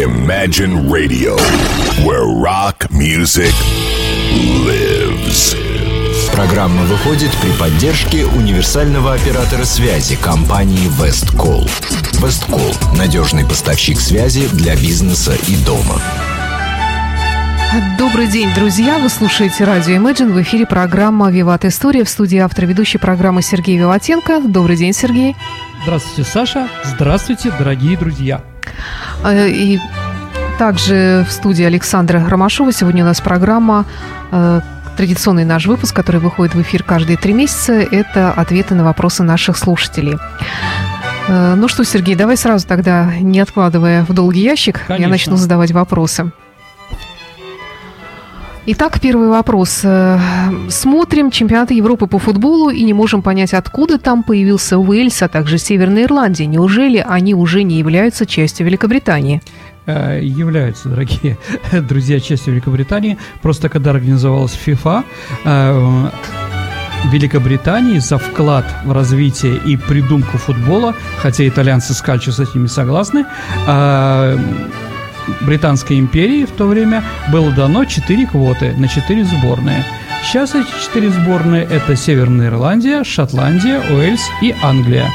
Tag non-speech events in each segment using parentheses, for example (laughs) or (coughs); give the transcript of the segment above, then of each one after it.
Imagine Radio, where rock music lives. Программа выходит при поддержке универсального оператора связи компании Westcall. Westcall – надежный поставщик связи для бизнеса и дома. Добрый день, друзья! Вы слушаете радио Imagine. В эфире программа «Виват История». В студии автор ведущей программы Сергей Виватенко. Добрый день, Сергей. Здравствуйте, Саша. Здравствуйте, дорогие друзья. Э, и также в студии Александра Ромашова. Сегодня у нас программа э, традиционный наш выпуск, который выходит в эфир каждые три месяца. Это ответы на вопросы наших слушателей. Э, ну что, Сергей, давай сразу тогда, не откладывая в долгий ящик, Конечно. я начну задавать вопросы. Итак, первый вопрос. Э, смотрим чемпионаты Европы по футболу и не можем понять, откуда там появился Уэльс, а также Северная Ирландия. Неужели они уже не являются частью Великобритании? Э, являются, дорогие (laughs) друзья, частью Великобритании. Просто когда организовалась ФИФА, э, Великобритании за вклад в развитие и придумку футбола, хотя итальянцы с Кальчо с этими согласны, Британской империи в то время было дано 4 квоты на 4 сборные. Сейчас эти 4 сборные – это Северная Ирландия, Шотландия, Уэльс и Англия.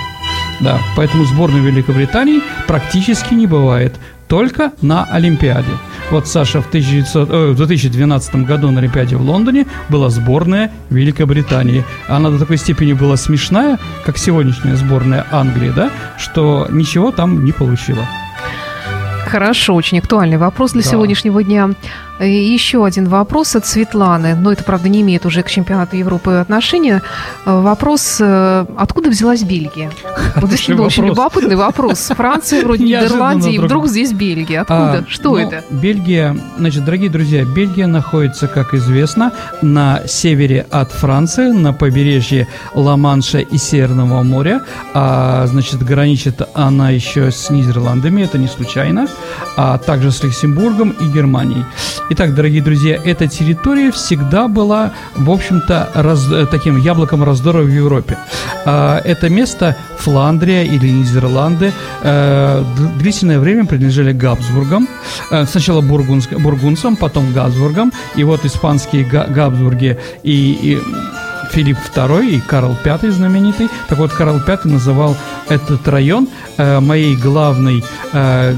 Да, поэтому сборной Великобритании практически не бывает, только на Олимпиаде. Вот, Саша, в, 1900, э, в 2012 году на Олимпиаде в Лондоне была сборная Великобритании. Она до такой степени была смешная, как сегодняшняя сборная Англии, да, что ничего там не получила. Хорошо, очень актуальный вопрос для да. сегодняшнего дня. И еще один вопрос от Светланы, но это, правда, не имеет уже к чемпионату Европы отношения. Вопрос, э, откуда взялась Бельгия? Хороший (laughs) вот здесь очень любопытный вопрос. Франция, вроде (laughs) Нидерландии, и вдруг здесь Бельгия. Откуда? А, Что ну, это? Бельгия, значит, дорогие друзья, Бельгия находится, как известно, на севере от Франции, на побережье Ла-Манша и Северного моря. А, значит, граничит она еще с Нидерландами, это не случайно, а также с Люксембургом и Германией. Итак, дорогие друзья, эта территория всегда была, в общем-то, раз, э, таким яблоком раздора в Европе. А, это место Фландрия или Нидерланды э, длительное время принадлежали Габсбургам. Э, сначала бургунцам, потом Габсбургам. И вот испанские Габсбурги и, и Филипп II и Карл V знаменитый. Так вот, Карл V называл этот район э, моей главной, э,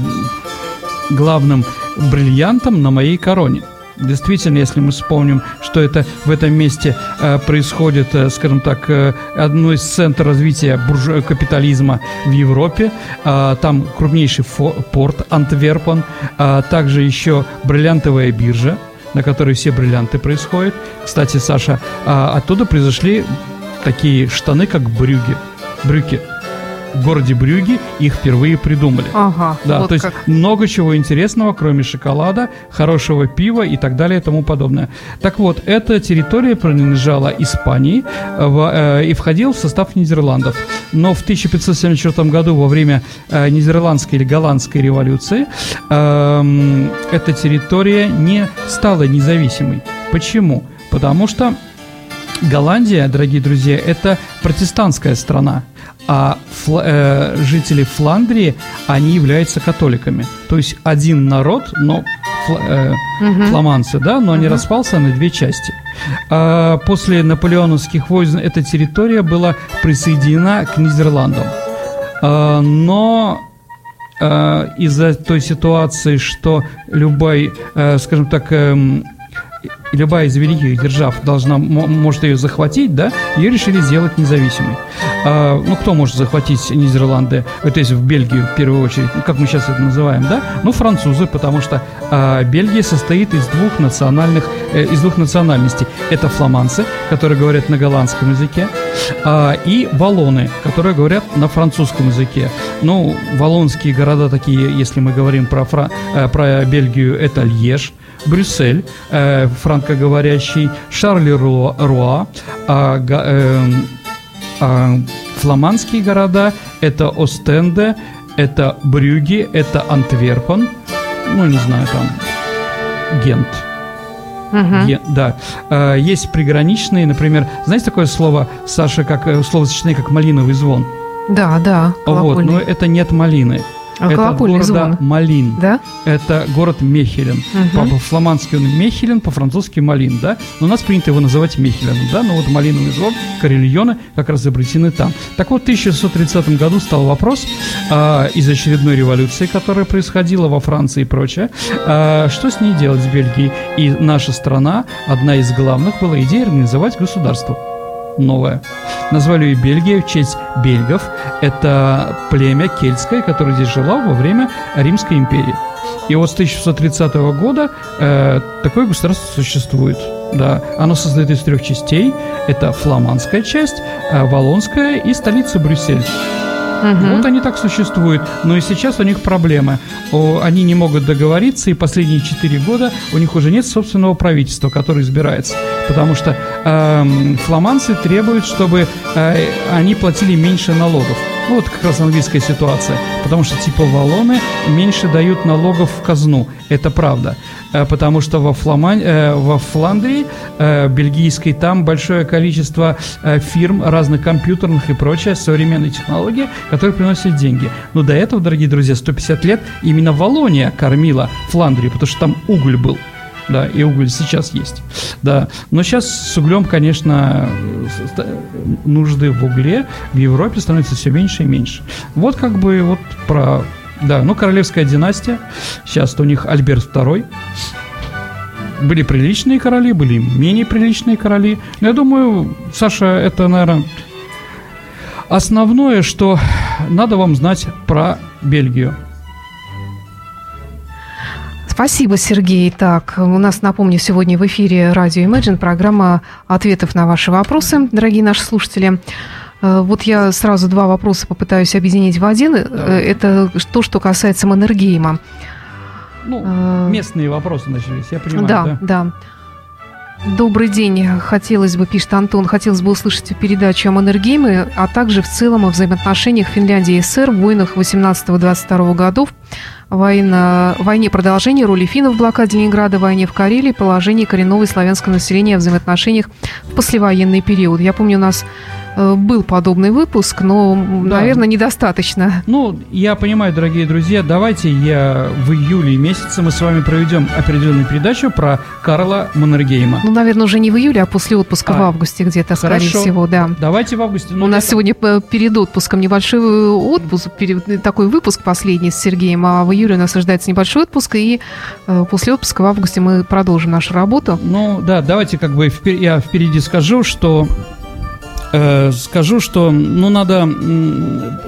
главным бриллиантом на моей короне. Действительно, если мы вспомним, что это в этом месте э, происходит, э, скажем так, э, одно из центров развития буржу... капитализма в Европе, э, там крупнейший фо... порт Антверпен, э, также еще бриллиантовая биржа, на которой все бриллианты происходят. Кстати, Саша, э, оттуда произошли такие штаны, как брюги, брюки в городе Брюги их впервые придумали. Ага. Да, вот то есть как. много чего интересного, кроме шоколада, хорошего пива и так далее и тому подобное. Так вот, эта территория принадлежала Испании э, в, э, и входила в состав Нидерландов. Но в 1574 году во время э, Нидерландской или Голландской революции э, эта территория не стала независимой. Почему? Потому что Голландия, дорогие друзья, это протестантская страна а фла, э, жители Фландрии, они являются католиками. То есть один народ, но фла, э, угу. фламандцы, да, но угу. не распался на две части. А после наполеоновских войн эта территория была присоединена к Нидерландам. А, но а, из-за той ситуации, что любой, э, скажем так, э, любая из великих держав должна, может ее захватить, да, ее решили сделать независимой. А, ну, кто может захватить Нидерланды, то есть в Бельгию в первую очередь, ну, как мы сейчас это называем, да? Ну, французы, потому что а, Бельгия состоит из двух национальных, э, из двух национальностей. Это фламандцы, которые говорят на голландском языке, а, и валоны, которые говорят на французском языке. Ну, валонские города такие, если мы говорим про, Фра, э, про Бельгию, это Льеж, Брюссель, э, франкоговорящий, Шарли Руа, а, э, а, фламандские города – это Остенде, это Брюги, это Антверпен, ну, не знаю, там, Гент. Uh-huh. Е, да. А, есть приграничные, например, знаете такое слово, Саша, как э, слово сочетание, как малиновый звон? Да, да. Вот, но это нет малины. А это города звон. Малин. Да? Это город Мехелен. Мгм. По-фламандски он Мехелен, по-французски Малин, да? Но у нас принято его называть Мехеленом, да? Но вот малиновый звон, карельоны как раз изобретены там. Так вот, в 1630 году стал вопрос а, из очередной революции, которая происходила во Франции и прочее, а, что с ней делать в Бельгии? И наша страна, одна из главных была идея организовать государство новое. Назвали ее Бельгия в честь бельгов. Это племя кельтское, которое здесь жило во время Римской империи. И вот с 1630 года э, такое государство существует. Да, оно состоит из трех частей. Это фламандская часть, э, валлонская и столица Брюссель. Мгм. Вот они так существуют. Но и сейчас у них проблемы. О, они не могут договориться, и последние четыре года у них уже нет собственного правительства, которое избирается. Потому что эм, фламандцы требуют, чтобы э, они платили меньше налогов. Ну, вот как раз английская ситуация. Потому что типа валлоны меньше дают налогов в казну. Это правда. Э, потому что во, Фламан- э, во Фландрии, э, бельгийской, там большое количество фирм разных компьютерных и прочее, современной технологии, которые приносят деньги. Но до этого, дорогие друзья, 150 лет именно Валония кормила Фландрию, потому что там уголь был. Да, и уголь сейчас есть. Да. Но сейчас с углем, конечно, нужды в угле в Европе становится все меньше и меньше. Вот как бы вот про... Да, ну, королевская династия. Сейчас у них Альберт II. Были приличные короли, были менее приличные короли. Я думаю, Саша, это, наверное, основное, что надо вам знать про Бельгию. Спасибо, Сергей. Так, у нас, напомню, сегодня в эфире радио Imagine программа ответов на ваши вопросы, дорогие наши слушатели. Э, Вот я сразу два вопроса попытаюсь объединить в один. Э, Это то, что касается Маннергейма. Ну, Э, местные вопросы начались, я понимаю, да, да. да. Добрый день. Хотелось бы, пишет Антон, хотелось бы услышать передачу о Маннергейме, а также в целом о взаимоотношениях Финляндии и СССР в войнах 18-22 годов, война, войне продолжения роли финнов в блокаде Ленинграда, войне в Карелии, положении коренного и славянского населения о взаимоотношениях в послевоенный период. Я помню, у нас был подобный выпуск, но, Да. наверное, недостаточно. Ну, я понимаю, дорогие друзья, давайте я в июле месяце мы с вами проведем определенную передачу про Карла Маннергейма. Ну, наверное, уже не в июле, а после отпуска А, в августе где-то, скорее всего, да. Давайте в августе. ну, У нас сегодня э, перед отпуском небольшой э, отпуск, такой выпуск последний с Сергеем, а в июле у нас ожидается небольшой отпуск, и э, после отпуска в августе мы продолжим нашу работу. Ну, да, давайте как бы я впереди скажу, что э, скажу, что ну надо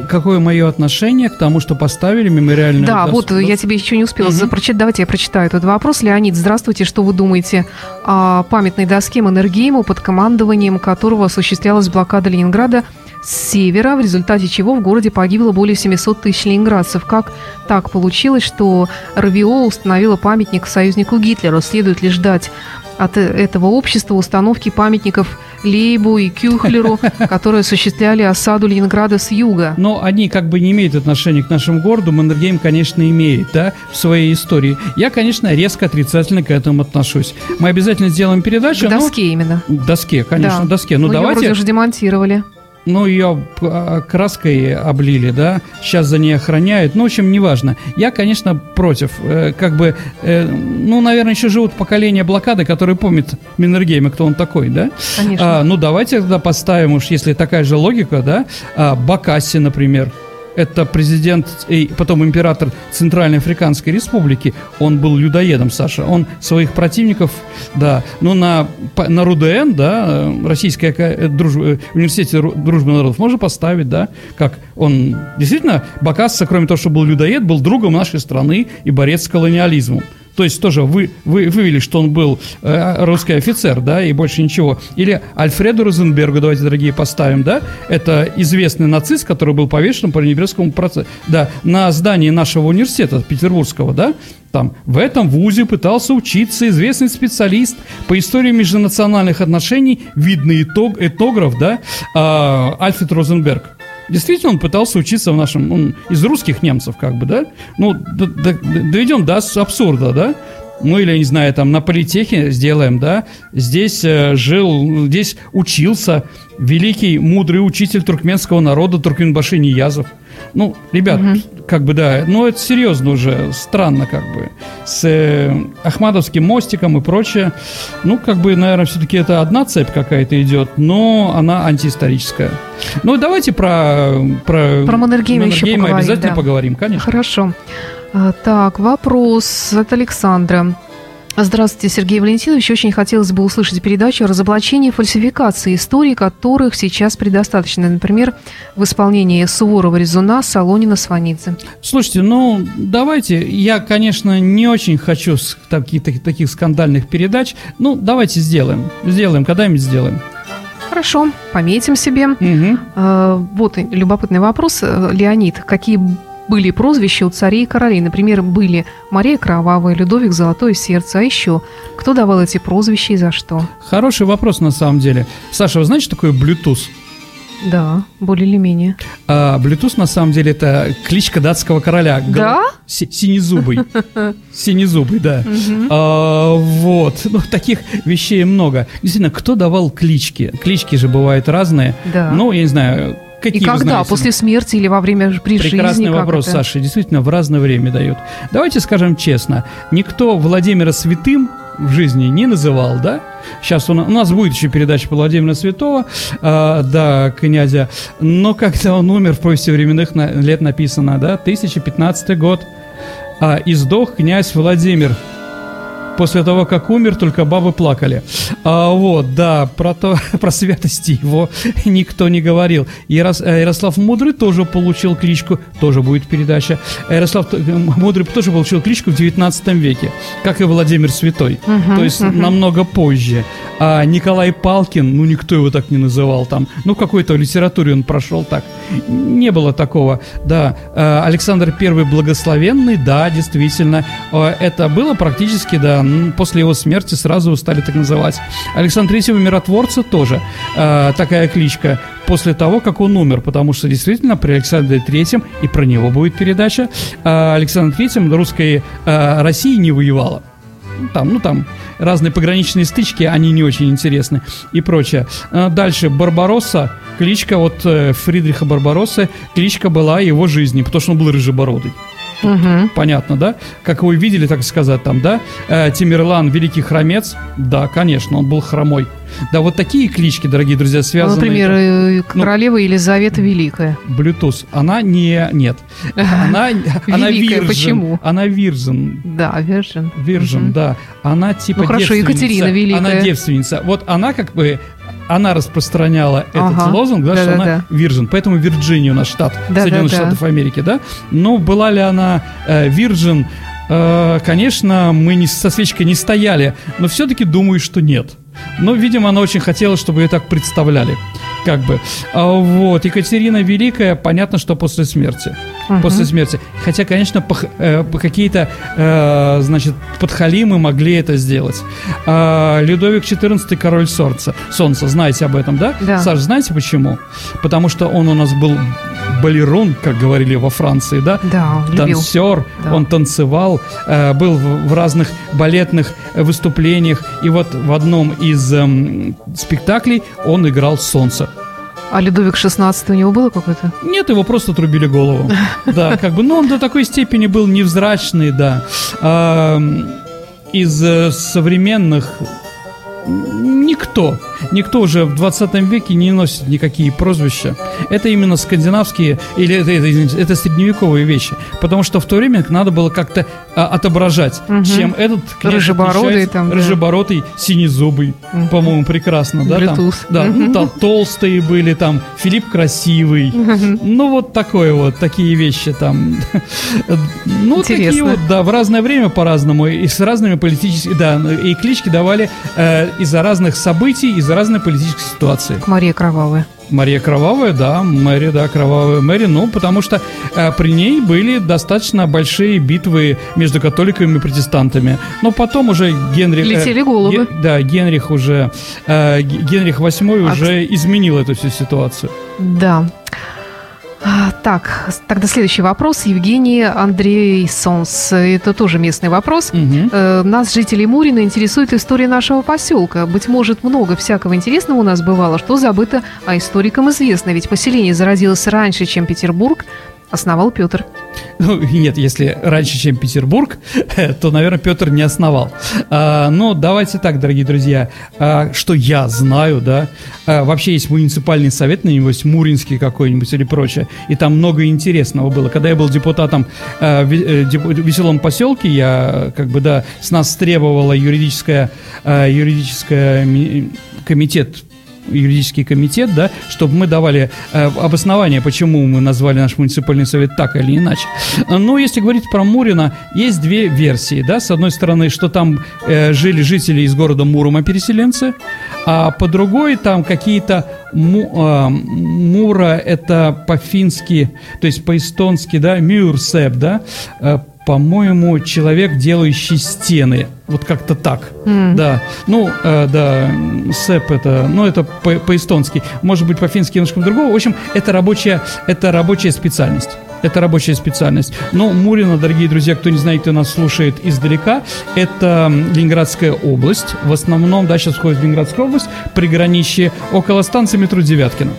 какое мое отношение к тому, что поставили мемориальную. да, доску- вот я тебе еще не успела Мгм. запрочитать. Давайте я прочитаю этот вопрос. Леонид, здравствуйте. Что вы думаете о памятной доске Маннергейму, под командованием которого осуществлялась блокада Ленинграда с севера, в результате чего в городе погибло более 700 тысяч ленинградцев. Как так получилось, что РВО установило памятник союзнику Гитлера? Следует ли ждать от э- этого общества установки памятников Лейбу и Кюхлеру, (laughs) которые осуществляли осаду Ленинграда с юга? Но они как бы не имеют отношения к нашему городу. Маннергейм, конечно, имеет, да, в своей истории. Я, конечно, резко отрицательно к этому отношусь. Мы обязательно сделаем передачу. К но- доске именно. К доске, конечно, Да. доске. Ну, её давайте... вроде уже демонтировали. Ну, ее п- краской облили, да, сейчас за ней охраняют, ну, в общем, неважно. Я, конечно, против, Э, как бы, э, ну, наверное, еще живут поколения блокады, которые помнят Миннергейма, кто он такой, да? Конечно. А, ну, давайте тогда поставим уж, если такая же логика, да, а, Бакасси, например, это президент и потом император Центральной Африканской Республики. Он был людоедом, Саша. Он своих противников, да, ну на, на РУДН, да, э, Российский ака- э, друж- э, университет Ру- дружбы народов можно поставить, да, как он действительно, Бакасса, кроме того, что был людоед, был другом нашей страны и борец с колониализмом. То есть тоже вы, вы вывели, что он был э, русский офицер, да, и больше ничего. Или Альфреду Розенбергу, давайте, дорогие, поставим, да, это известный нацист, который был повешен по Нюрнбергскому процессу, да, на здании нашего университета петербургского, да, там, в этом вузе пытался учиться известный специалист по истории межнациональных отношений, видный этог, этнограф, да, а, Альфред Розенберг. Действительно, он пытался учиться в нашем, он из русских немцев, как бы, да? Ну, д- д- д- доведем до абсурда, да? Ну, или, не знаю, там, на политехе сделаем, да? Здесь э, жил, здесь учился великий, мудрый учитель туркменского народа Туркменбаши Ниязов. Ну, ребят, как бы да, но это серьезно уже, странно как бы. С э, Ахмадовским мостиком и прочее. Ну, как бы, наверное, все-таки это одна цепь какая-то идет, но она антиисторическая. Ну, давайте про... Про, Про Маннергейма еще поговорим, обязательно да. поговорим, конечно. Хорошо. А, Так, вопрос от Александра. Здравствуйте, Сергей Валентинович. Очень хотелось бы услышать передачу о разоблачении фальсификации историй, которых сейчас предостаточно. Например, в исполнении Суворова Резуна, Солонина, Сванидзе. Слушайте, ну давайте, я, конечно, не очень хочу таких, таких, таких скандальных передач. Ну, давайте сделаем. Сделаем, когда-нибудь сделаем. Хорошо, пометим себе. Мгм. А, Вот любопытный вопрос. Леонид, какие были прозвища у царей и королей? Например, были Мария Кровавая, Людовик Золотое Сердце. А еще, кто давал эти прозвища и за что? Хороший вопрос на самом деле. Саша, вы знаете, что такое Bluetooth? Да, более или менее. А, Bluetooth на самом деле это кличка датского короля. Гол- Да? Си- Синезубый. (laughs) Синезубый, да. А, вот. (laughs) Ну, таких вещей много. Действительно, кто давал клички? Клички же бывают разные. Да. Ну, я не знаю, какие И когда? знаете? После смерти или во время при Прекрасный жизни? Как вопрос, это? Саша. Действительно, в разное время дают. Давайте скажем честно. Никто Владимира Святым в жизни не называл, да? Сейчас у, на- у нас будет еще передача по Владимира Святого, а, да, князя. Но когда он умер, в повести временных на- лет написано, да, 1015 год. А, и сдох князь Владимир. После того, как умер, только бабы плакали. А, вот, да, про, то, (laughs) про святости его никто не говорил. Ярос- э, Ярослав Мудрый тоже получил кличку, тоже будет передача. Ярослав э, Мудрый тоже получил кличку в 19 веке, как и Владимир Святой. то есть намного позже. А Николай Палкин, ну никто его так не называл там. Ну, в какой-то литературе он прошел так. Не было такого. Да, Э, Александр Первый Благословенный, да, действительно. Это было практически, да, после его смерти сразу стали так называть. Александр Третьего Миротворца тоже э, такая кличка после того, как он умер, потому что действительно при Александре Третьем, и про него будет передача, э, Александр Третьем русской э, России не воевала. Ну, Там, ну там разные пограничные стычки, они не очень интересны и прочее. А Дальше Барбаросса, кличка вот э, Фридриха Барбароссы, кличка была его жизни, потому что он был рыжебородый. Мгм. Понятно, да? Как вы видели, так сказать, там, да? Э, Тимирлан, великий хромец, да, конечно, он был хромой. Да, вот такие клички, дорогие друзья, Ну, связаны. Например, э, Ну, королева Елизавета Великая. Bluetooth, она не, нет. Она, (laughs) она Великая, почему? Она virgin, Да. Virgin, Мгм. да. Она типа Ну, хорошо. Екатерина Великая. Она девственница. Вот она как бы она распространяла этот Ага. лозунг, да, что Да-да-да. она Virgin. Поэтому Вирджиния у нас штат Да-да-да. Соединенных Штатов Америки, да. Но была ли она э, Virgin? Э, конечно, мы не, со свечкой не стояли, но все-таки думаю, что нет. Но, видимо, она очень хотела, чтобы ее так представляли. Как бы. А, вот. Екатерина Великая, понятно, что после смерти. Мгм. После смерти. Хотя, конечно, э, по- какие-то, э, значит, подхалимы могли это сделать. А, Людовик XIV король Солнца. Солнца, знаете об этом, да? Да. Саш, знаете почему? Потому что он у нас был балерун, как говорили во Франции, да? Да, танцор, Да. он танцевал, э, был в, в разных балетных э, выступлениях, и вот в одном из эм, спектаклей он играл солнце. А Людовик XVI у него было какое-то? Нет, его просто отрубили голову. (laughs) Да, как бы, ну он до такой степени был невзрачный, да. Из э, современных никто, никто уже в 20 веке не носит никакие прозвища. Это именно скандинавские, или это, это, это средневековые вещи. Потому что в то время их надо было как-то а, отображать, Мгм. чем этот князь Рыжебородый там, да. Рыжебородый, синезубый, Мгм. по-моему, прекрасно, да? там? Да, Мгм. там толстые были, там Филипп красивый. Ну, вот такое вот, такие вещи там. (laughs) Ну, такие Интересно. вот, да, в разное время по-разному. И с разными политическими, да, и клички давали э, из-за разных событий, из-за разной политической ситуации. Мария Кровавая. Мария Кровавая, да, Мэри, да, Кровавая Мэри, ну, потому что э, при ней были достаточно большие битвы между католиками и протестантами. Но потом уже Генрих... э, Летели головы. Ге- да, Генрих уже... э, Генрих VIII А, уже изменил эту всю ситуацию. Да. А, Так, тогда следующий вопрос. Евгений Андрейсонс. Это тоже местный вопрос. Э, Нас, жителей Мурина, интересует история нашего поселка. Быть может, много всякого интересного у нас бывало, что забыто, а историкам известно. Ведь поселение зародилось раньше, чем Петербург. Основал Петр. Ну, нет, если раньше, чем Петербург, (laughs) то, наверное, Петр не основал. А, но давайте так, дорогие друзья, а, что я знаю, да, а, вообще есть муниципальный совет, на него есть Муринский какой-нибудь или прочее, и там много интересного было. Когда я был депутатом а, в, э, в веселом поселке, я, как бы, да, с нас требовала юридическая, а, юридическая комитет юридический комитет, да, чтобы мы давали э, обоснование, почему мы назвали наш муниципальный совет так или иначе. Но если говорить про Мурина, есть две версии, да, с одной стороны, что там э, жили жители из города Мурома переселенцы, а по другой там какие-то му, э, Мура это по-фински, то есть по-эстонски, да, Мюрсеп, да, э, по-моему, человек, делающий стены. Вот как-то так. Mm. Да. Ну, э, да, СЭП это, ну, это по- по-эстонски. Может быть, по-фински немножко другого. В общем, это рабочая, это рабочая специальность. Это рабочая специальность. Но Мурина, дорогие друзья, кто не знает, кто нас слушает издалека, это Ленинградская область. В основном, да, сейчас входит в Ленинградская область, приграничье около станции метро Девяткина.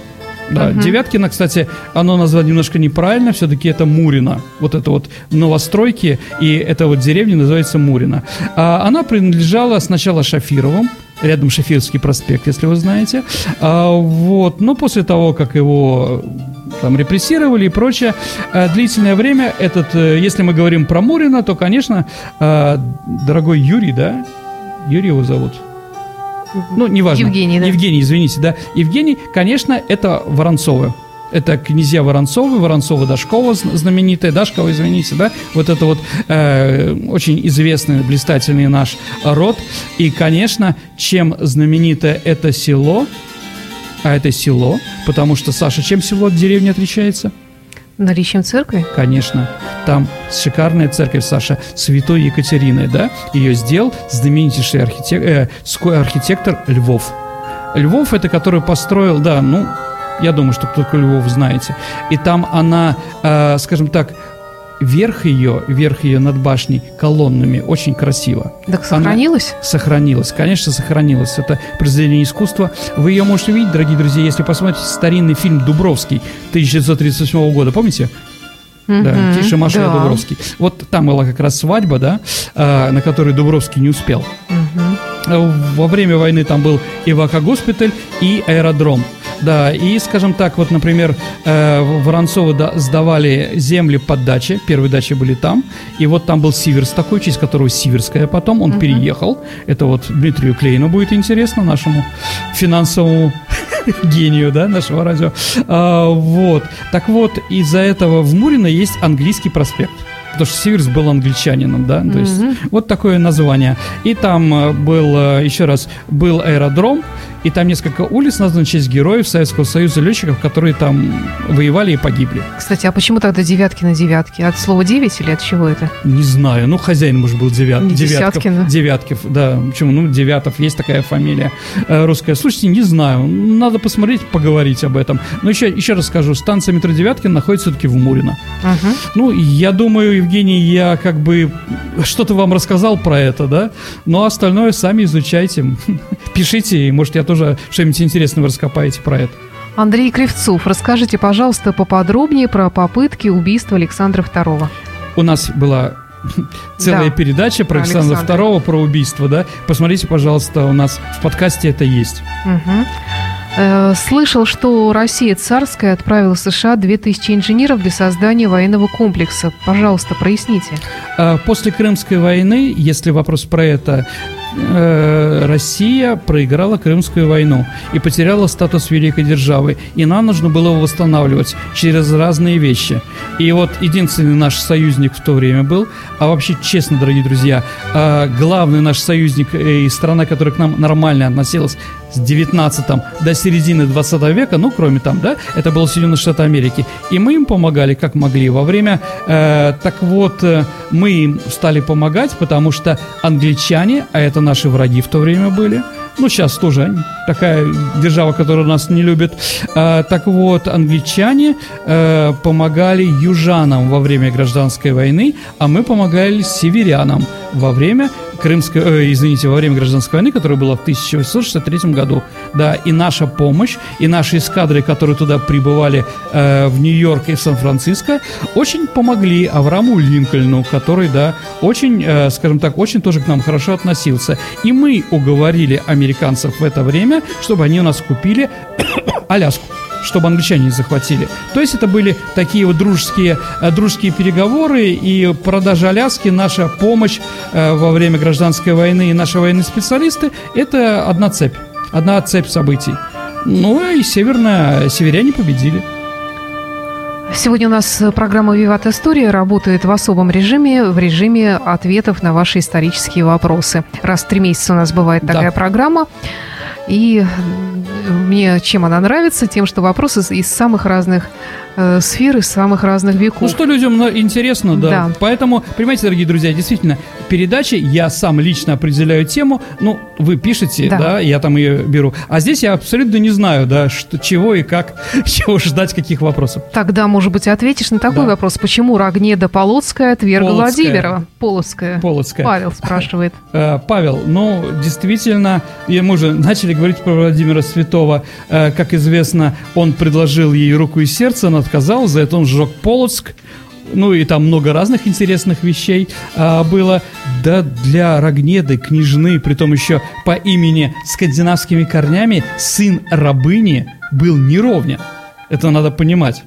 Да, угу. Девяткино, кстати, оно названо немножко неправильно, все-таки это Мурина. Вот это вот новостройки, и эта вот деревня называется Мурина. А она принадлежала сначала Шафировым, рядом Шафировский проспект, если вы знаете. А, вот, но после того, как его там репрессировали и прочее, а, длительное время этот, э, если мы говорим про Мурина, то, конечно, дорогой Юрий, да, Юрий его зовут, ну, неважно. Евгений, да. Евгений, извините, да. Евгений, конечно, это Воронцовы. Это князья Воронцовы, Воронцова Дашкова знаменитая, Дашкова, извините, да, вот это вот э, очень известный, блистательный наш род. И, конечно, чем знаменитое это село, а это село, потому что, Саша, чем село от деревни отличается? Наличием церкви? Конечно. Там шикарная церковь, Саша, Святой Екатерины, да? Ее сделал знаменитейший архитек... э, архитектор Львов. Львов это который построил, да, ну, я думаю, что только Львов знаете. И там она, э, скажем так, верх ее, верх ее над башней колоннами очень красиво. Так сохранилась? Она сохранилась, конечно, сохранилась. Это произведение искусства. Вы ее можете увидеть, дорогие друзья, если посмотрите старинный фильм «Дубровский» 1938 года. Помните? Mm-hmm. Да, Тише Маша да. Дубровский. Вот там была как раз свадьба, да, э, на которой Дубровский не успел. Mm-hmm. Во время войны там был и госпиталь, и аэродром. Да, и, скажем так, вот, например, э, Воронцовы да, сдавали земли под дачи, первые дачи были там, и вот там был Сиверс такой, через которого Сиверская потом, он uh-huh. переехал, это вот Дмитрию Клейну будет интересно, нашему финансовому (laughs) гению, да, нашего радио. А, вот, так вот, из-за этого в Мурино есть английский проспект потому что Сиверс был англичанином, да, то mm-hmm. есть вот такое название. И там э, был, э, еще раз, был аэродром, и там несколько улиц названы в честь героев Советского Союза летчиков, которые там воевали и погибли. Кстати, а почему тогда девятки на девятке? От слова девять или от чего это? Не знаю. Ну, хозяин, может, был девят... Не девятков. Десяткин, Девятков, да. Почему? Ну, Девятов, есть такая фамилия э, русская. Слушайте, не знаю. Надо посмотреть, поговорить об этом. Но еще, еще раз скажу, станция метро Девяткин находится все-таки в Мурино. Угу. Ну, я думаю, Евгений, я как бы что-то вам рассказал про это, да? Но остальное сами изучайте, (laughs) пишите, и, может, я тоже что-нибудь интересное вы раскопаете про это. Андрей Кривцов, расскажите, пожалуйста, поподробнее про попытки убийства Александра II. У нас была (laughs) целая да, передача про, Александра. II, про убийство, да? Посмотрите, пожалуйста, у нас в подкасте это есть. Угу. Слышал, что Россия царская отправила в США 2000 инженеров для создания военного комплекса. Пожалуйста, проясните. Э, после Крымской войны, если вопрос про это, э, Россия проиграла Крымскую войну и потеряла статус великой державы. И нам нужно было его восстанавливать через разные вещи. И вот единственный наш союзник в то время был, а вообще, честно, дорогие друзья, э, главный наш союзник и страна, которая к нам нормально относилась с 19 до середины 20 века, ну, кроме там, да, это было Соединенные Штаты Америки. И мы им помогали, как могли. Во время, э, так вот, э, им стали помогать, потому что англичане, а это наши враги в то время были, ну, сейчас тоже такая держава, которая нас не любит. А, так вот, англичане а, помогали южанам во время гражданской войны, а мы помогали северянам во время Крымской, э, извините, во время гражданской войны, которая была в 1863 году, да, и наша помощь, и наши эскадры, которые туда прибывали э, в Нью-Йорк и Сан-Франциско, очень помогли Аврааму Линкольну, который, да, очень, э, скажем так, очень тоже к нам хорошо относился. И мы уговорили американцев в это время, чтобы они у нас купили (coughs) Аляску чтобы англичане не захватили. То есть это были такие вот дружеские, э, дружеские переговоры и продажа Аляски, наша помощь э, во время гражданской войны и наши военные специалисты – это одна цепь, одна цепь событий. Ну и северная, северяне победили. Сегодня у нас программа «Виват История» работает в особом режиме, в режиме ответов на ваши исторические вопросы. Раз в три месяца у нас бывает такая да. программа. И мне чем она нравится? Тем, что вопросы из самых разных э, сфер, из самых разных веков. Ну, что людям интересно, да. да. Поэтому, понимаете, дорогие друзья, действительно, передачи я сам лично определяю тему. Ну, вы пишете, да, да я там ее беру. А здесь я абсолютно не знаю, да, что, чего и как, (laughs) чего ждать, каких вопросов. Тогда, может быть, ответишь на такой да. вопрос. Почему Рогнеда Полоцкая отвергла Полоцкая. Владимирова? Полоцкая. Полоцкая. Павел спрашивает. (laughs) Э, Павел, ну, действительно, мы уже начали говорить про Владимира Святого. Э, как известно, он предложил ей руку и сердце, она отказалась, за это он сжег Полоцк. Ну и там много разных интересных вещей а, было. Да для Рогнеды, княжны, притом еще по имени скандинавскими корнями, сын рабыни был неровня. Это надо понимать.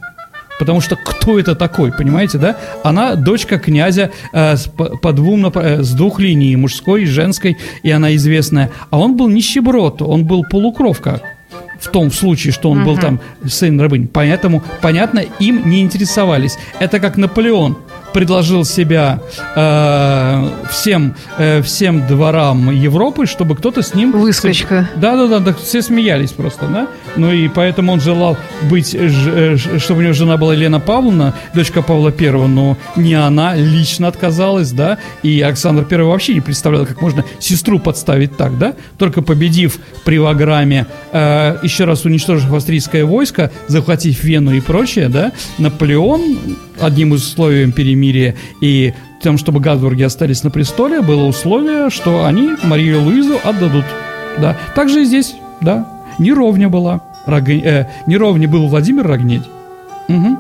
Потому что кто это такой, понимаете, да? Она дочка князя э, с, по, по двум, э, с двух линий, мужской и женской, и она известная. А он был нищеброд, он был полукровка в том случае, что он uh-huh. был там сын рабынь. Поэтому, понятно, им не интересовались. Это как Наполеон предложил себя э, всем, э, всем дворам Европы, чтобы кто-то с ним... Выскочка. Да-да-да, да, все смеялись просто, да? Ну и поэтому он желал быть, ж, ж, чтобы у него жена была Елена Павловна, дочка Павла Первого, но не она лично отказалась, да? И Александр Первый вообще не представлял, как можно сестру подставить так, да? Только победив при Ваграме, э, еще раз уничтожив австрийское войско, захватив Вену и прочее, да? Наполеон одним из условий перемирия и тем, чтобы Габсбурги остались на престоле, было условие, что они Марию Луизу отдадут. Да. Также и здесь, да, неровня была. Рог... Э, неровня был Владимир Рогнедь. Угу.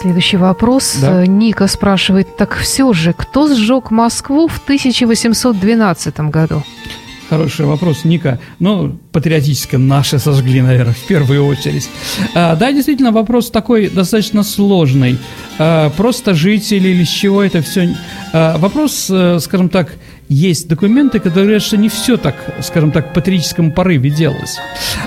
Следующий вопрос. Да. Ника спрашивает, так все же, кто сжег Москву в 1812 году? Хороший вопрос, Ника. Ну, патриотическое наши сожгли, наверное, в первую очередь. А, да, действительно, вопрос такой достаточно сложный. А, просто жители или с чего это все... А, вопрос, а, скажем так, есть документы, которые говорят, что не все так, скажем так, в патриотическом порыве делалось.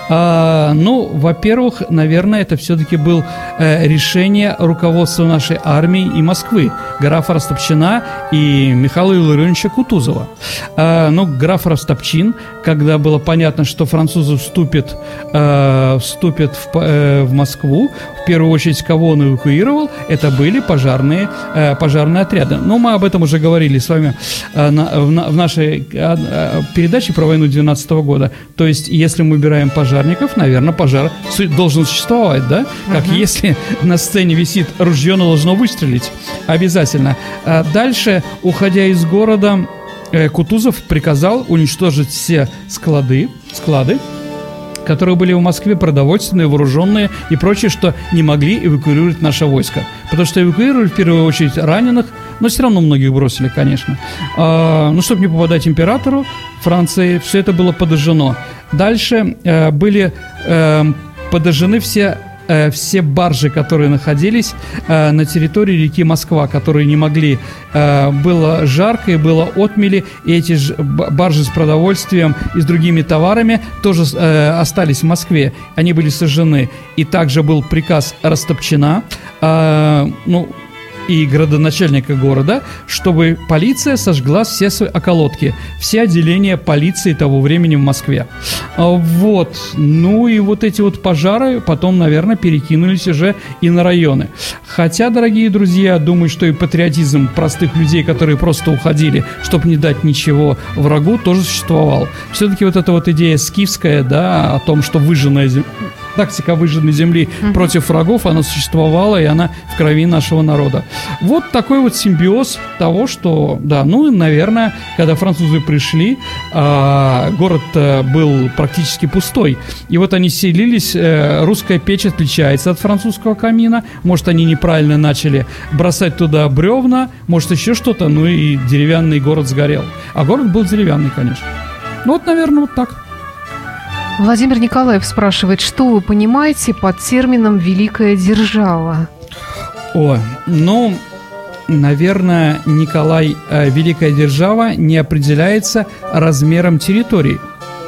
А, ну, во-первых, наверное, это все-таки было э, решение руководства нашей армии и Москвы, графа Растопчина и Михаила Илларионовича Кутузова. А, ну, граф Растопчин, когда было понятно, что французы вступят, э, вступят в, э, в Москву, в первую очередь, кого он эвакуировал, это были пожарные, э, пожарные отряды. Но мы об этом уже говорили с вами э, на, в, нашей а, а, передаче про войну 12 года. То есть, если мы убираем пожарников, наверное, пожар должен существовать, да? Как uh-huh. если (laughs) на сцене висит ружье, оно должно выстрелить. Обязательно. А дальше, уходя из города, э, Кутузов приказал уничтожить все склады, склады, которые были в Москве, продовольственные, вооруженные и прочее, что не могли эвакуировать наше войско. Потому что эвакуировали в первую очередь раненых, но все равно многих бросили, конечно. А, ну, чтобы не попадать императору Франции, все это было подожжено. Дальше э, были э, подожжены все э, все баржи, которые находились э, на территории реки Москва, которые не могли, э, было жарко и было отмели, и эти ж, баржи с продовольствием и с другими товарами тоже э, остались в Москве, они были сожжены. И также был приказ Растопчина, э, ну, и градоначальника города, чтобы полиция сожгла все свои околотки, все отделения полиции того времени в Москве. А, вот. Ну и вот эти вот пожары потом, наверное, перекинулись уже и на районы. Хотя, дорогие друзья, думаю, что и патриотизм простых людей, которые просто уходили, чтобы не дать ничего врагу, тоже существовал. Все-таки вот эта вот идея скифская, да, о том, что выжженная земля тактика выжженной земли угу. против врагов, она существовала, и она в крови нашего народа. Вот такой вот симбиоз того, что, да, ну, наверное, когда французы пришли, а, город а, был практически пустой, и вот они селились, а, русская печь отличается от французского камина, может, они неправильно начали бросать туда бревна, может, еще что-то, ну и деревянный город сгорел. А город был деревянный, конечно. Ну вот, наверное, вот так. Владимир Николаев спрашивает, что вы понимаете под термином «великая держава»? О, ну, наверное, Николай, э, великая держава не определяется размером территории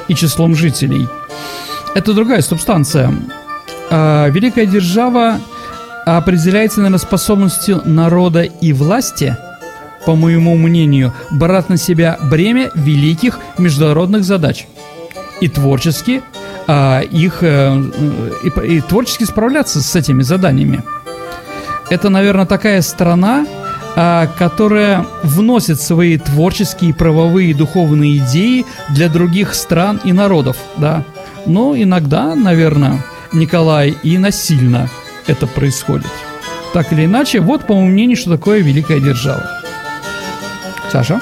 и числом жителей. Это другая субстанция. Э, великая держава определяется, наверное, способностью народа и власти, по моему мнению, брать на себя бремя великих международных задач и творчески а, их а, и, и творчески справляться с этими заданиями. Это, наверное, такая страна, а, которая вносит свои творческие, правовые духовные идеи для других стран и народов, да. Но иногда, наверное, Николай и насильно это происходит. Так или иначе, вот, по моему мнению, что такое великая держава. Саша?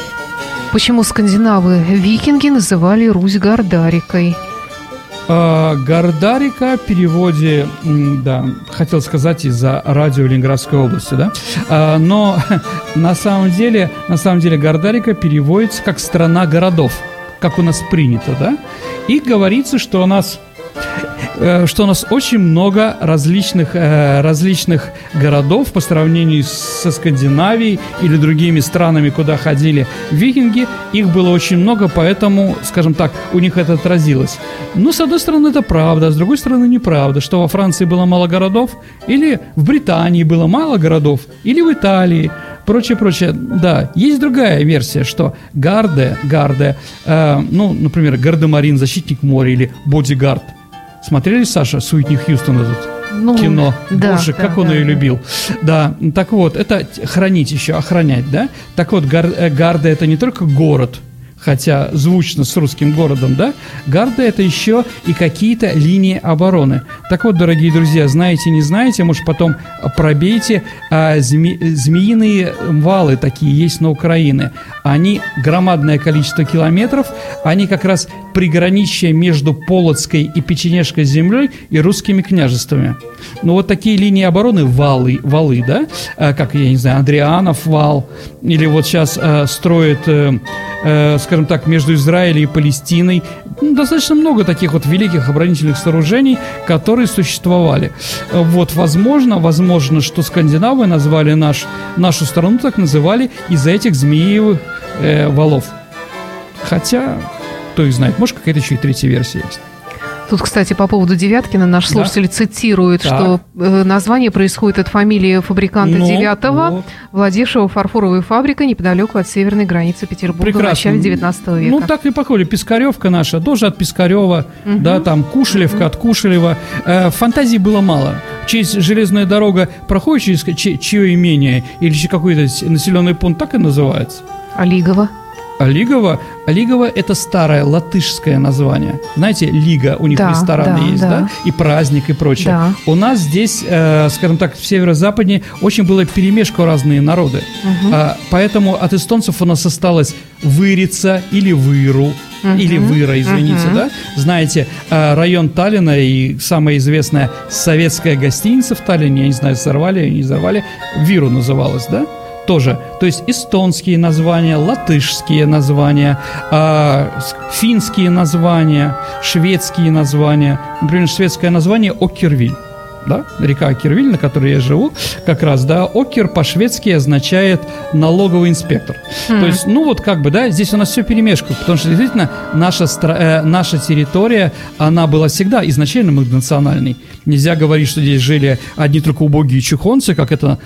Почему скандинавы викинги называли Русь Гордарикой? А, Гордарика в переводе, да, хотел сказать из-за радио Ленинградской области, да, а, но (laughs) на самом деле, на самом деле Гордарика переводится как страна городов, как у нас принято, да, и говорится, что у нас что у нас очень много различных, э, различных городов по сравнению со Скандинавией или другими странами, куда ходили викинги. Их было очень много, поэтому, скажем так, у них это отразилось. Но, с одной стороны, это правда, а с другой стороны, неправда, что во Франции было мало городов, или в Британии было мало городов, или в Италии прочее, прочее. Да, есть другая версия, что Гарде, Гарде, э, ну, например, Гардемарин, защитник моря или бодигард – Смотрели, Саша, Суитни Хьюстон этот? Ну, кино. Да, Боже, да, как он да, ее да. любил. Да, так вот, это хранить еще, охранять, да? Так вот, Гар, э, Гарда это не только город, хотя звучно с русским городом, да, Гарда это еще и какие-то линии обороны. Так вот, дорогие друзья, знаете, не знаете, может потом пробейте, а, зме, змеиные валы такие есть на Украине. Они громадное количество километров, они как раз приграничие между Полоцкой и Печенежской землей и русскими княжествами. Ну вот такие линии обороны, валы, валы, да, а, как, я не знаю, Андрианов вал, или вот сейчас а, строят, э, э, скажем так, между Израилем и Палестиной. Достаточно много таких вот великих оборонительных сооружений, которые существовали. Вот, возможно, возможно, что скандинавы назвали наш, нашу страну так называли из-за этих змеевых э, валов. Хотя, кто их знает, может, какая-то еще и третья версия есть. Тут, кстати, по поводу Девяткина наш да. слушатель цитирует, так. что э, название происходит от фамилии фабриканта ну, Девятого, вот. владевшего фарфоровой фабрикой неподалеку от северной границы Петербурга Прекрасно. в начале 19 века. Ну, так и похоже. Пискаревка наша, тоже от Пискарева, угу. да, там Кушелевка угу. от Кушелева. Э, фантазии было мало. Через железная дорога проходит через чье имение или через какой-то населенный пункт, так и называется. Алигова. Лигово, Лигово это старое латышское название. Знаете, Лига, у них да, рестораны да, есть, да. да, и праздник и прочее. Да. У нас здесь, э, скажем так, в северо-западне очень было перемешку разные народы. Угу. Э, поэтому от эстонцев у нас осталось вырица или выру. Uh-huh. или выра, извините, uh-huh. да? Знаете, э, район Таллина и самая известная советская гостиница в Таллине, я не знаю, взорвали или не взорвали, Виру называлась, да? Тоже. То есть эстонские названия, латышские названия, э, финские названия, шведские названия. Например, шведское название Окервиль да, река Окервиль, на которой я живу, как раз, да, Окер по-шведски означает налоговый инспектор. Mm. То есть, ну вот как бы, да, здесь у нас все перемешку, потому что действительно наша, э, наша территория, она была всегда изначально многонациональной. Нельзя говорить, что здесь жили одни только убогие чухонцы, как это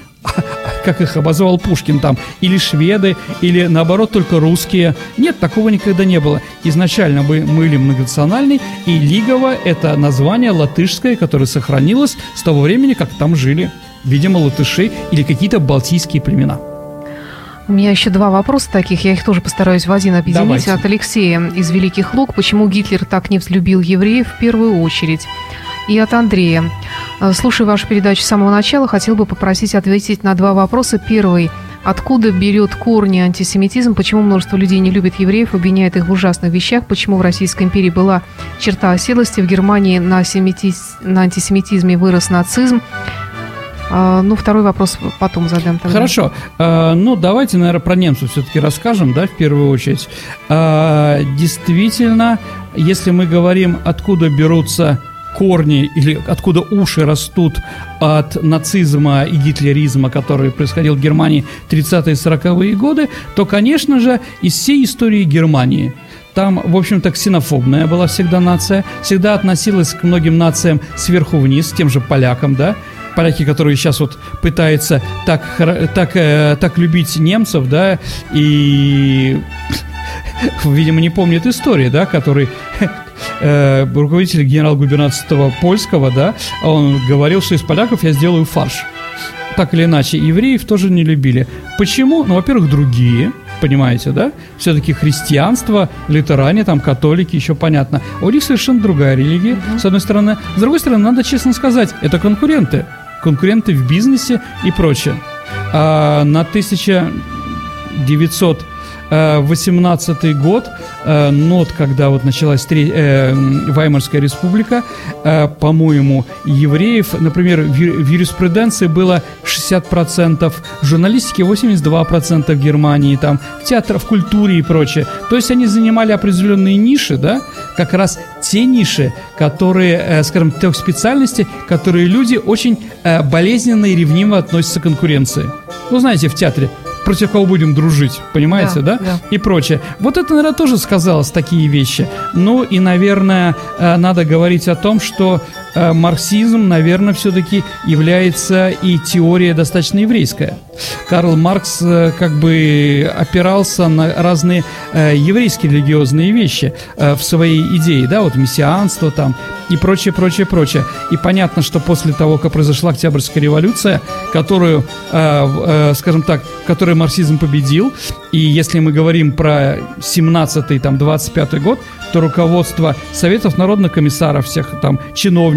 как их обозвал Пушкин там, или шведы, или наоборот только русские. Нет, такого никогда не было. Изначально мы были многонациональны, и Лигово – это название латышское, которое сохранилось с того времени, как там жили, видимо, латыши или какие-то балтийские племена. У меня еще два вопроса таких, я их тоже постараюсь в один объединить. Давайте. От Алексея из Великих Луг. Почему Гитлер так не взлюбил евреев в первую очередь? И от Андрея. Э, слушая вашу передачу с самого начала, хотел бы попросить ответить на два вопроса. Первый. Откуда берет корни антисемитизм? Почему множество людей не любит евреев, обвиняет их в ужасных вещах? Почему в Российской империи была черта оседлости? В Германии на, семитиз... на антисемитизме вырос нацизм? А, ну, второй вопрос потом задам. Тогда. Хорошо. А, ну, давайте, наверное, про немцев все-таки расскажем, да, в первую очередь. Действительно, если мы говорим, откуда берутся корни или откуда уши растут от нацизма и гитлеризма, который происходил в Германии 30-е 40-е годы, то, конечно же, из всей истории Германии. Там, в общем-то, ксенофобная была всегда нация, всегда относилась к многим нациям сверху вниз, тем же полякам, да, поляки, которые сейчас вот пытаются так, так, э, так любить немцев, да, и, (laughs) видимо, не помнят истории, да, который э, руководитель генерал-губернаторства польского, да, он говорил, что из поляков я сделаю фарш. Так или иначе, евреев тоже не любили. Почему? Ну, во-первых, другие, понимаете, да? Все-таки христианство, лютеране, там, католики, еще понятно. У них совершенно другая религия, mm-hmm. с одной стороны. С другой стороны, надо честно сказать, это конкуренты. Конкуренты в бизнесе и прочее. А на 1900 18 э, год, э, нот, когда вот началась три, э, Ваймарская республика, э, по-моему, евреев, например, в, юриспруденции было 60%, в журналистике 82% в Германии, там, в театре, в культуре и прочее. То есть они занимали определенные ниши, да, как раз те ниши, которые, э, скажем, тех специальностей, которые люди очень э, болезненно и ревниво относятся к конкуренции. Ну, знаете, в театре против кого будем дружить, понимаете, да? да? да. И прочее. Вот это, наверное, тоже сказалось такие вещи. Ну и, наверное, э, надо говорить о том, что марксизм, наверное, все-таки является и теория достаточно еврейская. Карл Маркс э, как бы опирался на разные еврейские религиозные вещи в своей идее, да, вот мессианство там и прочее, прочее, прочее. И понятно, что после того, как произошла Октябрьская революция, которую, э, э, скажем так, которую марксизм победил, и если мы говорим про 17-й, там, 25-й год, то руководство Советов народных комиссаров, всех там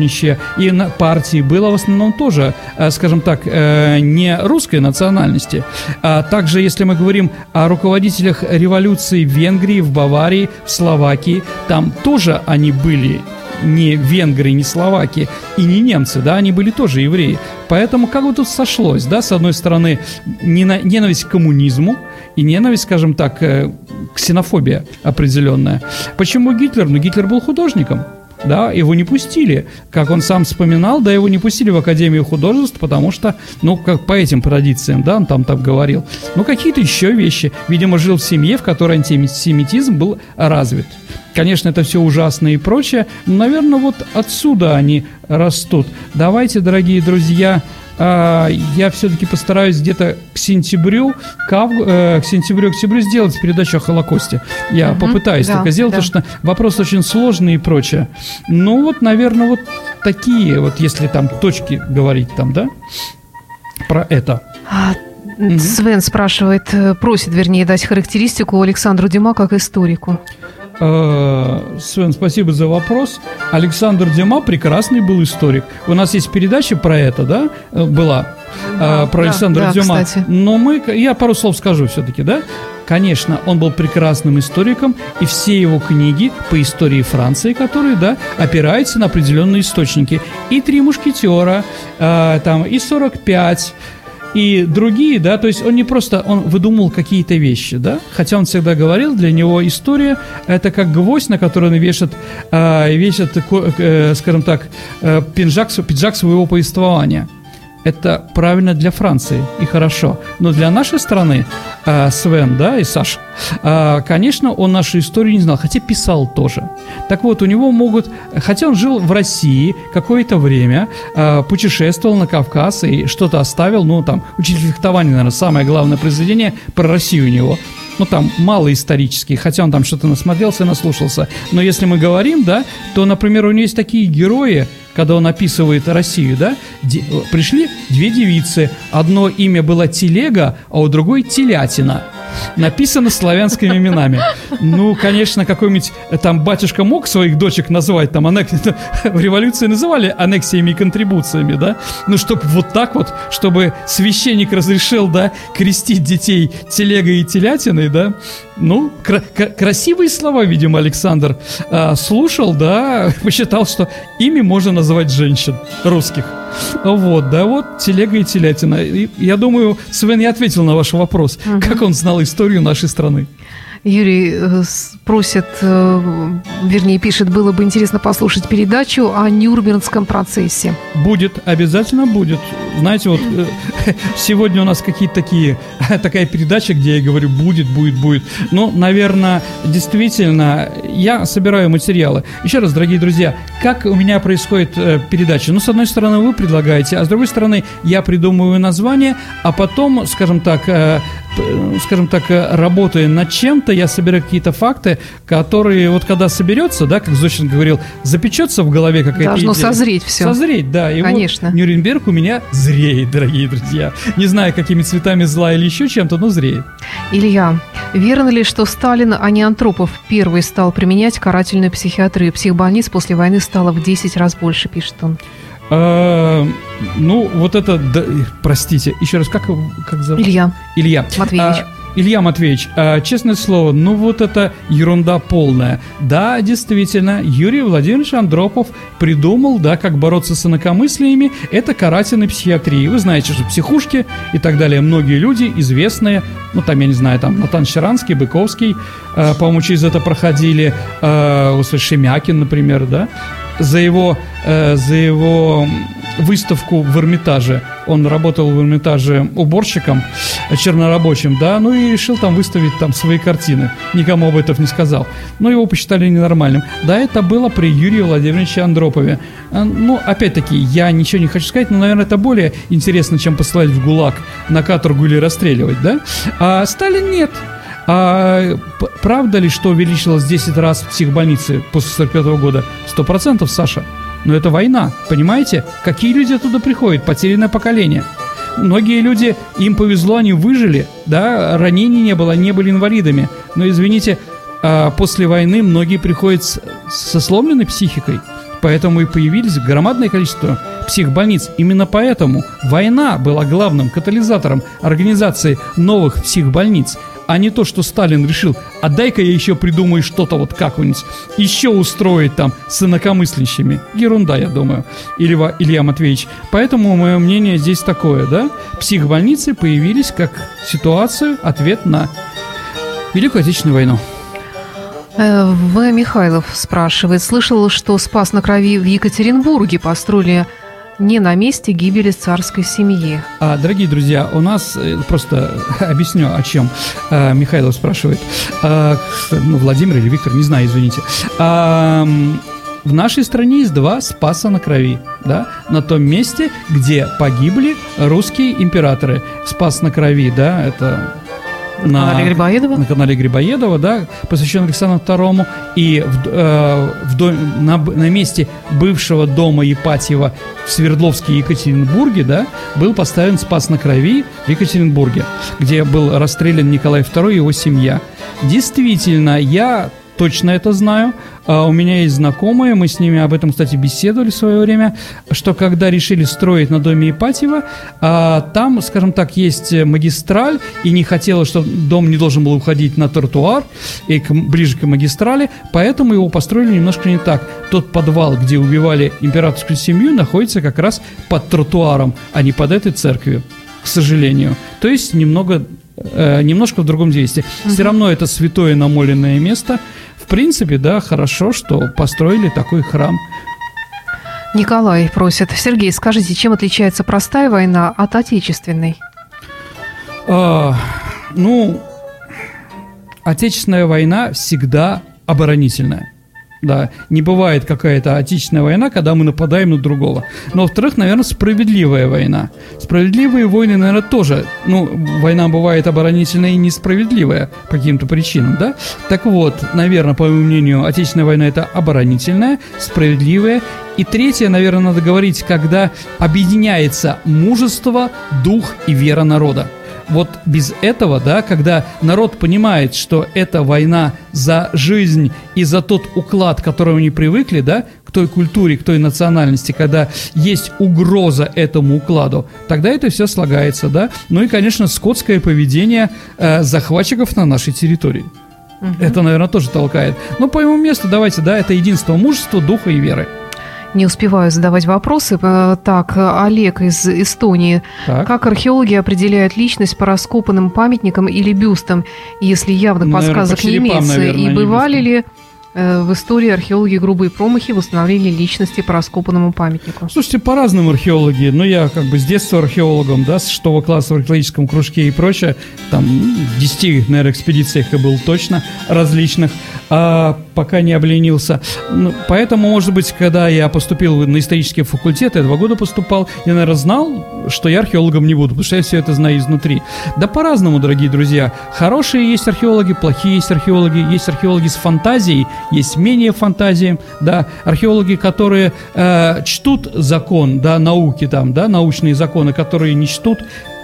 чиновничье и на партии было в основном тоже, э, скажем так, э, не русской национальности. А также, если мы говорим о руководителях революции в Венгрии, в Баварии, в Словакии, там тоже они были не венгры, не словаки и не немцы, да, они были тоже евреи. Поэтому как бы тут сошлось, да, с одной стороны, ненависть к коммунизму и ненависть, скажем так, э, ксенофобия определенная. Почему Гитлер? Ну, Гитлер был художником да, его не пустили. Как он сам вспоминал, да, его не пустили в Академию художеств, потому что, ну, как по этим традициям, да, он там так говорил. Ну, какие-то еще вещи. Видимо, жил в семье, в которой антисемитизм был развит. Конечно, это все ужасно и прочее, но, наверное, вот отсюда они растут. Давайте, дорогие друзья, я все-таки постараюсь где-то к сентябрю, к, ав... Э, к сентябрю-октябрю сделать передачу о Холокосте. Я угу, попытаюсь да, только сделать, да. потому что вопрос очень сложный и прочее. Ну вот, наверное, вот такие, вот если там точки говорить там, да, про это. А, Свен спрашивает, э, просит, вернее, дать характеристику Александру Дюма как историку. Э, Свен, спасибо за вопрос. Александр Дюма прекрасный был историк. У нас есть передача про это, да, э, была, э, да, про да, Александра да, Дюма. Кстати. Но мы, я пару слов скажу все-таки, да. Конечно, он был прекрасным историком, и все его книги по истории Франции, которые, да, опираются на определенные источники. И «Три мушкетера», э, там, и «45», и другие, да, то есть он не просто, он выдумывал какие-то вещи, да, хотя он всегда говорил, для него история это как гвоздь, на который он вешает, э, вешает э, скажем так, э, пиджак, пиджак своего повествования это правильно для Франции и хорошо. Но для нашей страны, э, Свен, да, и Саша, э, конечно, он нашу историю не знал, хотя писал тоже. Так вот, у него могут, хотя он жил в России какое-то время, э, путешествовал на Кавказ и что-то оставил, ну, там, «Учитель фехтования», наверное, самое главное произведение про Россию у него ну там мало исторический, хотя он там что-то насмотрелся наслушался. Но если мы говорим, да, то, например, у него есть такие герои, когда он описывает Россию, да, де, пришли две девицы. Одно имя было Телега, а у другой Телятина. Написано славянскими именами. Ну, конечно, какой-нибудь э, там батюшка мог своих дочек называть, там, аннек... (laughs) в революции называли аннексиями и контрибуциями, да? Ну, чтобы вот так вот, чтобы священник разрешил, да, крестить детей телегой и телятиной, да? Ну, кра- красивые слова, видимо, Александр э, слушал, да, (laughs) посчитал, что ими можно называть женщин русских. Вот, да, вот телега и телятина. И, я думаю, Свен, я ответил на ваш вопрос, угу. как он знал историю нашей страны. Юрий э, просит, э, вернее, пишет, было бы интересно послушать передачу о Нюрнбергском процессе. Будет, обязательно будет. Знаете, вот э, (laughs) сегодня у нас какие-то такие, (laughs) такая передача, где я говорю, будет, будет, будет. Ну, наверное, действительно, я собираю материалы. Еще раз, дорогие друзья, как у меня происходит передача? Ну, с одной стороны, вы предлагаете, а с другой стороны, я придумываю название, а потом, скажем так, скажем так, работая над чем-то, я собираю какие-то факты, которые вот когда соберется, да, как Зощенко говорил, запечется в голове какая-то Должно идея. созреть все. Созреть, да. И Конечно. Вот Нюрнберг у меня зреет, (laughs) дорогие друзья. Не знаю, какими цветами зла или еще чем-то, но зреет. Илья, верно ли, что Сталин, а не Антропов, первый стал применять карательную психиатрию? Психбольниц после войны стало в 10 раз больше, пишет он. А, ну, вот это, простите, еще раз, как, как зовут? Илья. Илья. Матвеевич. А, Илья Матвеевич, а, честное слово, ну вот это ерунда полная. Да, действительно, Юрий Владимирович Андропов придумал, да, как бороться с инакомыслиями. Это карательной психиатрии. Вы знаете, что психушки и так далее, многие люди известные, ну там, я не знаю, там Натан Щеранский, Быковский, э, по-моему, через это проходили, э, Шемякин, например, да, за его, э, за его выставку в Эрмитаже. Он работал в Эрмитаже уборщиком, чернорабочим, да, ну и решил там выставить там свои картины. Никому об этом не сказал. Но его посчитали ненормальным. Да, это было при Юрии Владимировиче Андропове. А, ну, опять-таки, я ничего не хочу сказать, но, наверное, это более интересно, чем посылать в ГУЛАГ на каторгу или расстреливать, да? А Сталин нет. А правда ли, что увеличилось 10 раз в психбольнице после 45 -го года? Сто процентов, Саша. Но это война, понимаете? Какие люди оттуда приходят? Потерянное поколение. Многие люди, им повезло, они выжили, да, ранений не было, не были инвалидами. Но, извините, а после войны многие приходят со сломленной психикой. Поэтому и появились громадное количество психбольниц. Именно поэтому война была главным катализатором организации новых психбольниц а не то, что Сталин решил, а дай-ка я еще придумаю что-то вот как-нибудь, еще устроить там с инакомыслящими. Ерунда, я думаю, Илья, Илья Матвеевич. Поэтому мое мнение здесь такое, да? Психбольницы появились как ситуацию, ответ на Великую Отечественную войну. Э, в. Михайлов спрашивает, слышал, что Спас на Крови в Екатеринбурге построили не на месте гибели царской семьи. А, дорогие друзья, у нас э, просто (laughs) объясню, о чем а, Михайлов спрашивает. А, ну, Владимир или Виктор, не знаю, извините. А, в нашей стране есть два спаса на крови, да, на том месте, где погибли русские императоры. Спас на крови, да, это на канале Грибоедова. На канале Грибоедова, да, посвящен Александру II. И в, э, в дом, на, на месте бывшего дома Ипатьева в Свердловске и Екатеринбурге, да, был поставлен Спас на Крови в Екатеринбурге, где был расстрелян Николай II и его семья. Действительно, я точно это знаю. А у меня есть знакомые, мы с ними об этом, кстати, беседовали в свое время, что когда решили строить на доме Ипатьева, а, там, скажем так, есть магистраль, и не хотелось, чтобы дом не должен был уходить на тротуар, и к, ближе к магистрали, поэтому его построили немножко не так. Тот подвал, где убивали императорскую семью, находится как раз под тротуаром, а не под этой церковью, к сожалению. То есть немного э, немножко в другом месте. Uh-huh. Все равно это святое намоленное место, принципе, да, хорошо, что построили такой храм. Николай просит. Сергей, скажите, чем отличается простая война от отечественной? А, ну, отечественная война всегда оборонительная. Да, не бывает какая-то отечественная война, когда мы нападаем на другого. Но, во-вторых, наверное, справедливая война. Справедливые войны, наверное, тоже. Ну, война бывает оборонительная и несправедливая по каким-то причинам, да? Так вот, наверное, по моему мнению, отечественная война это оборонительная, справедливая. И третье, наверное, надо говорить, когда объединяется мужество, дух и вера народа. Вот без этого, да, когда народ понимает, что это война за жизнь и за тот уклад, к которому они привыкли, да, к той культуре, к той национальности, когда есть угроза этому укладу, тогда это все слагается, да. Ну и, конечно, скотское поведение э, захватчиков на нашей территории. Угу. Это, наверное, тоже толкает. Но по его месту давайте, да, это единство мужества, духа и веры. Не успеваю задавать вопросы. Э, так, Олег из Эстонии. Так. Как археологи определяют личность по раскопанным памятникам или бюстам, если явных подсказок не имеется? Наверное, и бывали ли Э, в истории археологи грубые промахи в установлении личности по раскопанному памятнику? Слушайте, по-разному археологи. Ну, я как бы с детства археологом, да, с шестого класса в археологическом кружке и прочее. Там в 10, наверное, экспедициях я был точно различных, а пока не обленился. Ну, поэтому, может быть, когда я поступил на исторический факультет, я два года поступал, я, наверное, знал, что я археологом не буду, потому что я все это знаю изнутри. Да по-разному, дорогие друзья. Хорошие есть археологи, плохие есть археологи, есть археологи с фантазией, есть менее фантазии, да, археологи, которые э, чтут закон, да, науки там, да, научные законы, которые не чтут,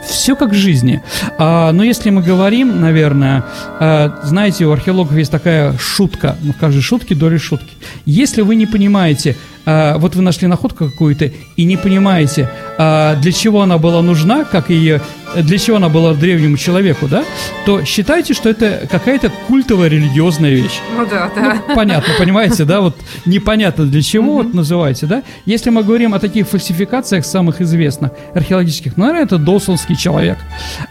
все как в жизни. А, но если мы говорим, наверное, а, знаете, у археологов есть такая шутка, ну, в каждой шутке доля шутки. Если вы не понимаете, а, вот вы нашли находку какую-то и не понимаете, а, для чего она была нужна, как ее для чего она была древнему человеку, да, то считайте, что это какая-то культовая религиозная вещь. Ну да, да. Ну, понятно, понимаете, да, вот непонятно для чего вот называете, да. Если мы говорим о таких фальсификациях самых известных археологических, ну, наверное, это Досонский человек.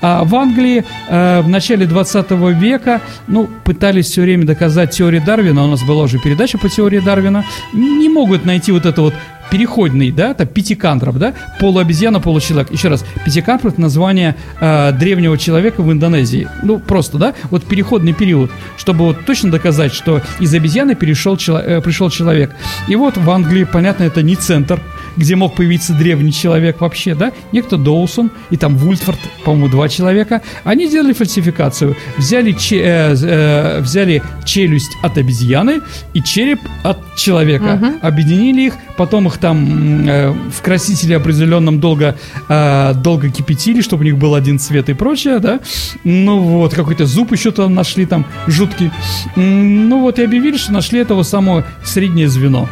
А в Англии э, в начале 20 века, ну, пытались все время доказать теорию Дарвина, у нас была уже передача по теории Дарвина, не могут найти вот это вот переходный, да, там пятикантроп, да, полуобезьяна, получеловек. Еще раз, пятикантроп – это название э, древнего человека в Индонезии. Ну, просто, да, вот переходный период, чтобы вот точно доказать, что из обезьяны перешел, э, пришел человек. И вот в Англии, понятно, это не центр, где мог появиться древний человек вообще, да, некто Доусон и там Вульфорд, по-моему, два человека, они сделали фальсификацию, взяли, че, э, э, взяли челюсть от обезьяны и череп от человека, угу. объединили их, потом их там э, в красителе определенном долго, э, долго кипятили, чтобы у них был один цвет и прочее, да, ну вот, какой-то зуб еще там нашли там жуткий, ну вот и объявили, что нашли этого самого среднее звено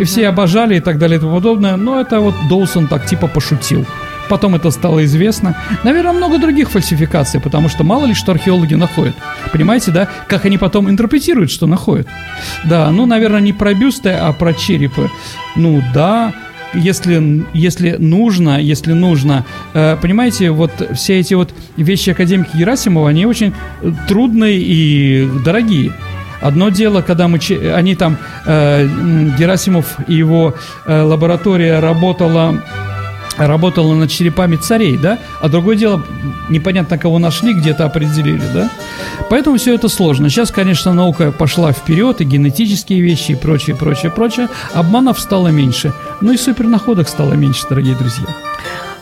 и все обожали и так далее и тому подобное. Но это вот Доусон так типа пошутил. Потом это стало известно. Наверное, много других фальсификаций, потому что мало ли что археологи находят. Понимаете, да? Как они потом интерпретируют, что находят. Да, ну, наверное, не про бюсты, а про черепы. Ну, да, если, если нужно, если нужно. Э, понимаете, вот все эти вот вещи академика Герасимова, они очень трудные и дорогие. Одно дело, когда мы, они там, э, Герасимов и его э, лаборатория работала работала над черепами царей, да, а другое дело, непонятно кого нашли, где-то определили, да. Поэтому все это сложно. Сейчас, конечно, наука пошла вперед, и генетические вещи, и прочее, прочее, прочее. Обманов стало меньше. Ну и супернаходок стало меньше, дорогие друзья.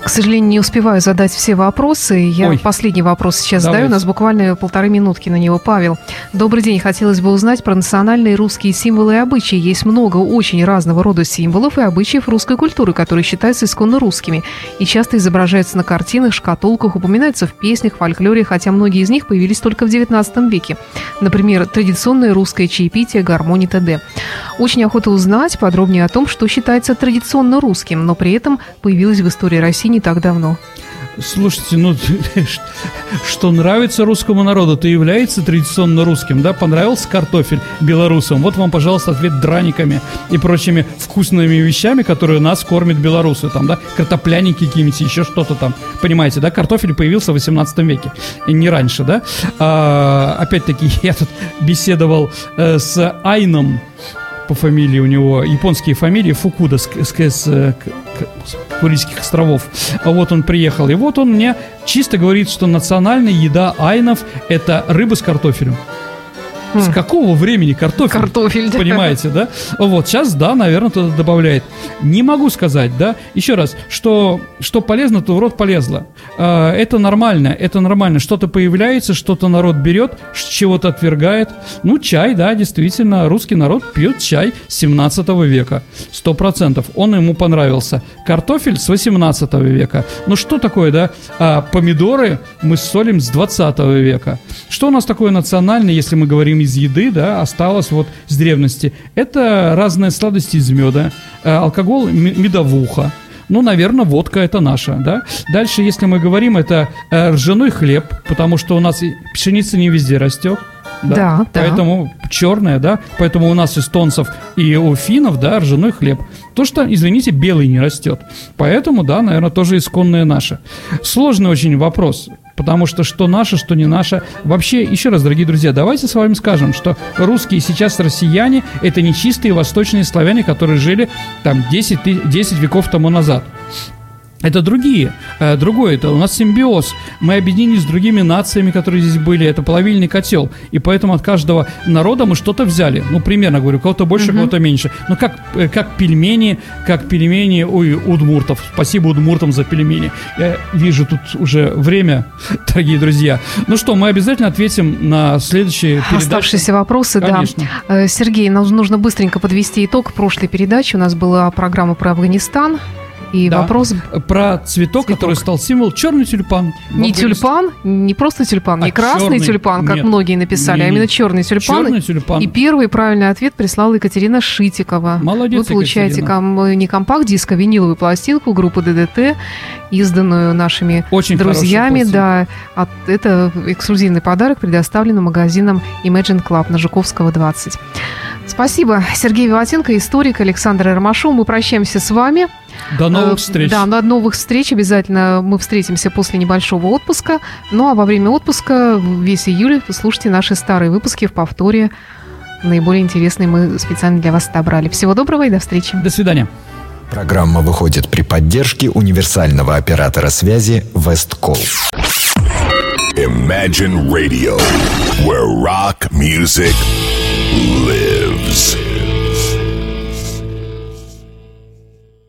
К сожалению, не успеваю задать все вопросы. Я Ой. последний вопрос сейчас Давайте. задаю. У нас буквально полторы минутки на него. Павел, добрый день. Хотелось бы узнать про национальные русские символы и обычаи. Есть много очень разного рода символов и обычаев русской культуры, которые считаются исконно русскими и часто изображаются на картинах, шкатулках, упоминаются в песнях, фольклоре, хотя многие из них появились только в XIX веке. Например, традиционное русское чаепитие, гармония т.д. Очень охота узнать подробнее о том, что считается традиционно русским, но при этом появилось в истории России не так давно. Слушайте, ну, (laughs) что нравится русскому народу, то является традиционно русским, да? Понравился картофель белорусам? Вот вам, пожалуйста, ответ драниками и прочими вкусными вещами, которые нас кормят белорусы, там, да? Картопляники какие-нибудь, еще что-то там. Понимаете, да? Картофель появился в 18 веке, и не раньше, да? А, опять-таки, (laughs) я тут беседовал э, с Айном, по фамилии у него, японские фамилии, Фукуда с, с, с, с Курильских островов. А вот он приехал, и вот он мне чисто говорит, что национальная еда айнов – это рыба с картофелем. С какого времени картофель? Картофель, да. Понимаете, да? Вот, сейчас, да, наверное, кто-то добавляет. Не могу сказать, да? Еще раз, что, что полезно, то в рот полезло. А, Это нормально, это нормально. Что-то появляется, что-то народ берет, чего-то отвергает. Ну, чай, да, действительно, русский народ пьет чай с 17 века. Сто процентов. Он ему понравился. Картофель с 18 века. Ну, что такое, да? А, помидоры мы солим с 20 века. Что у нас такое национальное, если мы говорим из еды, да, осталось вот с древности? Это разные сладости из меда, э, алкоголь, медовуха. Ну, наверное, водка это наша, да. Дальше, если мы говорим, это э, ржаной хлеб, потому что у нас пшеница не везде растет. Да, да. Поэтому черная, да. Поэтому у нас эстонцев и у финнов, да, ржаной хлеб. То, что, извините, белый не растет. Поэтому, да, наверное, тоже исконное наше. Сложный очень вопрос. Потому что что наше, что не наше. Вообще, еще раз, дорогие друзья, давайте с вами скажем, что русские сейчас россияне – это не чистые восточные славяне, которые жили там 10, ты- 10 веков тому назад. Это другие, э, другое, это у нас симбиоз. Мы объединились с другими нациями, которые здесь были, это плавильный котел. И поэтому от каждого народа мы что-то взяли. Ну, примерно говорю, кого-то больше, кого-то меньше. Ну, как, э, как пельмени, как пельмени у удмуртов. Спасибо удмуртам за пельмени. Я вижу тут уже время, (laughs) дорогие друзья. Ну что, мы обязательно ответим на следующие передачи. Оставшиеся вопросы, Конечно. да. Э, Сергей, нам нужно быстренько подвести итог прошлой передачи. У нас была программа про Афганистан. И Да. вопрос Про цветок, Цветок. который стал символ черный тюльпан. не тюльпан, не просто тюльпан, А не красный черный? тюльпан, как Нет. многие написали, а Не-не. именно черный тюльпан. Черный тюльпан. И первый правильный ответ прислала Екатерина Шитикова. Молодец, Вы получаете ком- не компакт-диск, а виниловую пластинку группы ДДТ, изданную нашими Очень друзьями. Да, От- это эксклюзивный подарок, предоставленный магазином Imagine Club на Жуковского 20. Спасибо, Сергей Виватенко, историк Александр Ромашов. Мы прощаемся с вами. До новых Э, встреч. Да, до новых встреч. Обязательно мы встретимся после небольшого отпуска. Ну а во время отпуска весь июль слушайте наши старые выпуски в повторе. Наиболее интересные мы специально для вас отобрали. Всего доброго и до встречи. До свидания. Программа выходит при поддержке универсального оператора связи Весткол. Imagine Radio, where rock music lives.